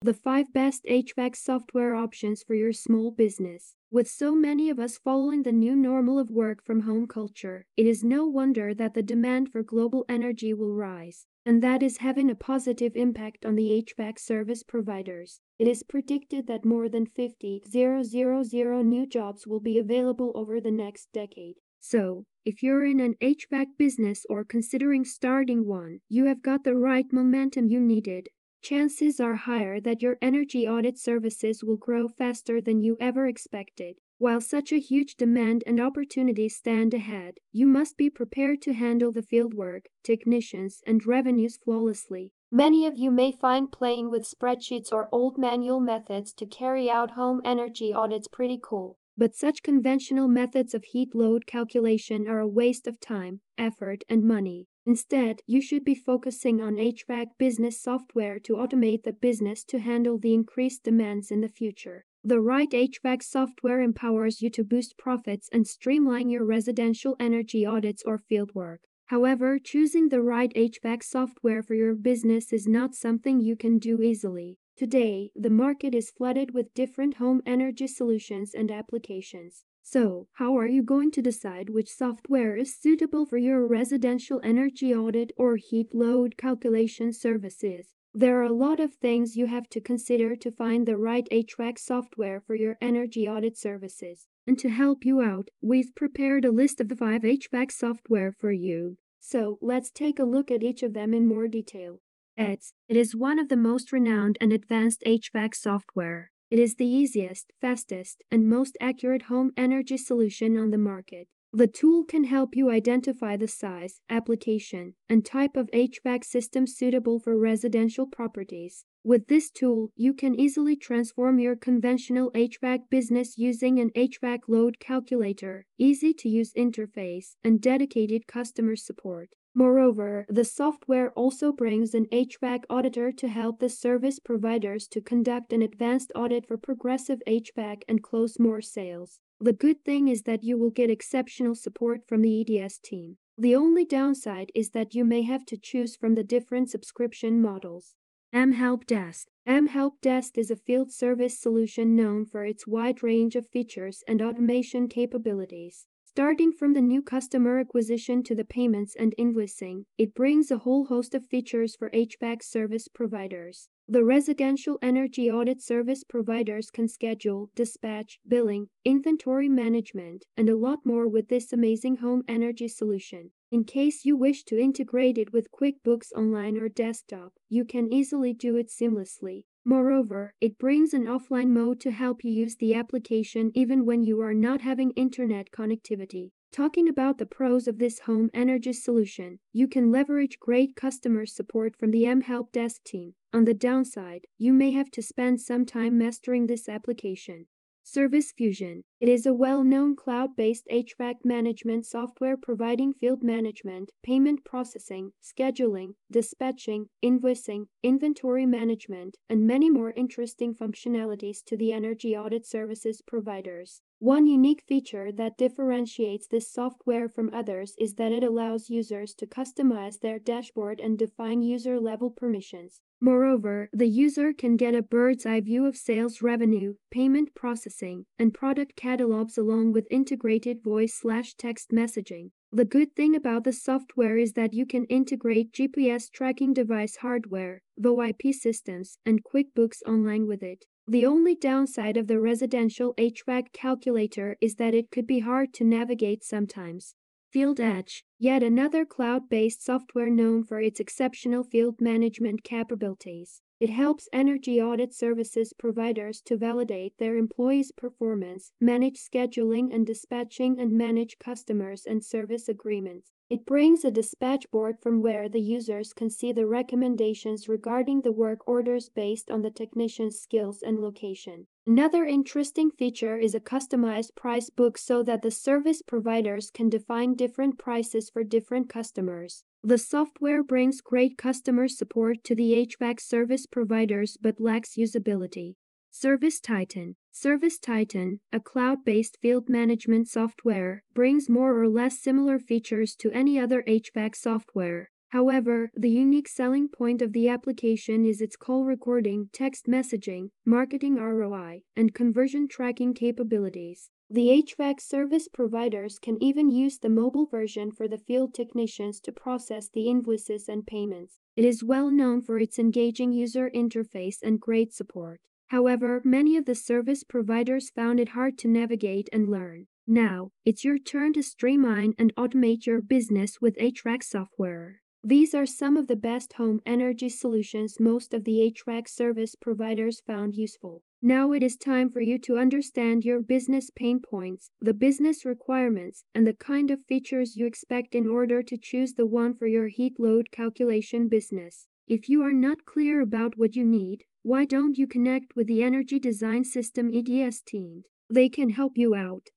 The 5 best HVAC software options for your small business. With so many of us following the new normal of work from home culture, it is no wonder that the demand for global energy will rise, and that is having a positive impact on the HVAC service providers. It is predicted that more than 50,000 new jobs will be available over the next decade. So, if you're in an HVAC business or considering starting one, you have got the right momentum you needed chances are higher that your energy audit services will grow faster than you ever expected. While such a huge demand and opportunities stand ahead, you must be prepared to handle the fieldwork, technicians, and revenues flawlessly. Many of you may find playing with spreadsheets or old manual methods to carry out home energy audits pretty cool. But such conventional methods of heat load calculation are a waste of time, effort, and money. Instead, you should be focusing on HVAC business software to automate the business to handle the increased demands in the future. The right HVAC software empowers you to boost profits and streamline your residential energy audits or fieldwork. However, choosing the right HVAC software for your business is not something you can do easily. Today, the market is flooded with different home energy solutions and applications. So, how are you going to decide which software is suitable for your residential energy audit or heat load calculation services? There are a lot of things you have to consider to find the right HVAC software for your energy audit services. And to help you out, we've prepared a list of the five HVAC software for you. So, let's take a look at each of them in more detail. EDS. It is one of the most renowned and advanced HVAC software. It is the easiest, fastest, and most accurate home energy solution on the market. The tool can help you identify the size, application, and type of HVAC system suitable for residential properties. With this tool, you can easily transform your conventional HVAC business using an HVAC load calculator, easy to use interface, and dedicated customer support. Moreover, the software also brings an HVAC auditor to help the service providers to conduct an advanced audit for progressive HVAC and close more sales. The good thing is that you will get exceptional support from the EDS team. The only downside is that you may have to choose from the different subscription models. M Desk M Desk is a field service solution known for its wide range of features and automation capabilities. Starting from the new customer acquisition to the payments and invoicing, it brings a whole host of features for HVAC service providers. The residential energy audit service providers can schedule, dispatch, billing, inventory management, and a lot more with this amazing home energy solution. In case you wish to integrate it with QuickBooks Online or desktop, you can easily do it seamlessly. Moreover, it brings an offline mode to help you use the application even when you are not having internet connectivity. Talking about the pros of this home energy solution, you can leverage great customer support from the M Help Desk team. On the downside, you may have to spend some time mastering this application. Service Fusion. It is a well-known cloud-based HVAC management software providing field management, payment processing, scheduling, dispatching, invoicing, inventory management, and many more interesting functionalities to the energy audit services providers. One unique feature that differentiates this software from others is that it allows users to customize their dashboard and define user-level permissions. Moreover, the user can get a bird's eye view of sales revenue, payment processing, and product catalogs along with integrated voice-slash-text messaging. The good thing about the software is that you can integrate GPS tracking device hardware, VoIP systems, and QuickBooks Online with it. The only downside of the residential HVAC calculator is that it could be hard to navigate sometimes. Field Edge, yet another cloud-based software known for its exceptional field management capabilities. It helps energy audit services providers to validate their employees' performance, manage scheduling and dispatching, and manage customers and service agreements. It brings a dispatch board from where the users can see the recommendations regarding the work orders based on the technician's skills and location. Another interesting feature is a customized price book so that the service providers can define different prices for different customers. The software brings great customer support to the HVAC service providers but lacks usability. Service Titan Service Titan, a cloud-based field management software, brings more or less similar features to any other HVAC software. However, the unique selling point of the application is its call recording, text messaging, marketing ROI, and conversion tracking capabilities. The HVAC service providers can even use the mobile version for the field technicians to process the invoices and payments. It is well known for its engaging user interface and great support. However, many of the service providers found it hard to navigate and learn. Now, it's your turn to streamline and automate your business with HVAC software. These are some of the best home energy solutions most of the HVAC service providers found useful. Now it is time for you to understand your business pain points, the business requirements, and the kind of features you expect in order to choose the one for your heat load calculation business. If you are not clear about what you need, why don't you connect with the Energy Design System EDS team? They can help you out.